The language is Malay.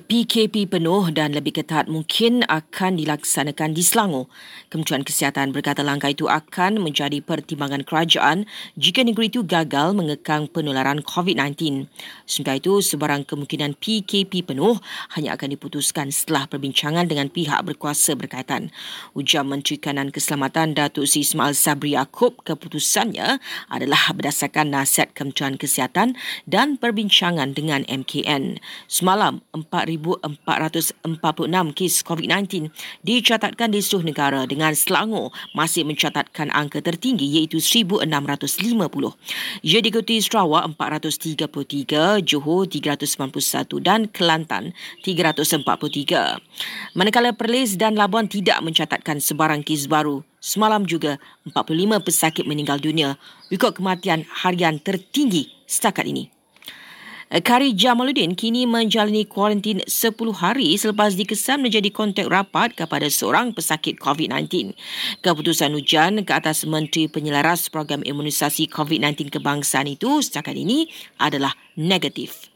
PKP penuh dan lebih ketat mungkin akan dilaksanakan di Selangor. Kementerian Kesihatan berkata langkah itu akan menjadi pertimbangan kerajaan jika negeri itu gagal mengekang penularan COVID-19. Sementara itu, sebarang kemungkinan PKP penuh hanya akan diputuskan setelah perbincangan dengan pihak berkuasa berkaitan. Ujar Menteri Kanan Keselamatan Datuk Sri Ismail Sabri Yaakob, keputusannya adalah berdasarkan nasihat Kementerian Kesihatan dan perbincangan dengan MKN. Semalam, 4,446 kes COVID-19 dicatatkan di seluruh negara dengan Selangor masih mencatatkan angka tertinggi iaitu 1,650. Ia diikuti Sarawak 433, Johor 391 dan Kelantan 343. Manakala Perlis dan Labuan tidak mencatatkan sebarang kes baru. Semalam juga 45 pesakit meninggal dunia ikut kematian harian tertinggi setakat ini. Kari Jamaluddin kini menjalani kuarantin 10 hari selepas dikesan menjadi kontak rapat kepada seorang pesakit COVID-19. Keputusan hujan ke atas Menteri Penyelaras Program Imunisasi COVID-19 Kebangsaan itu setakat ini adalah negatif.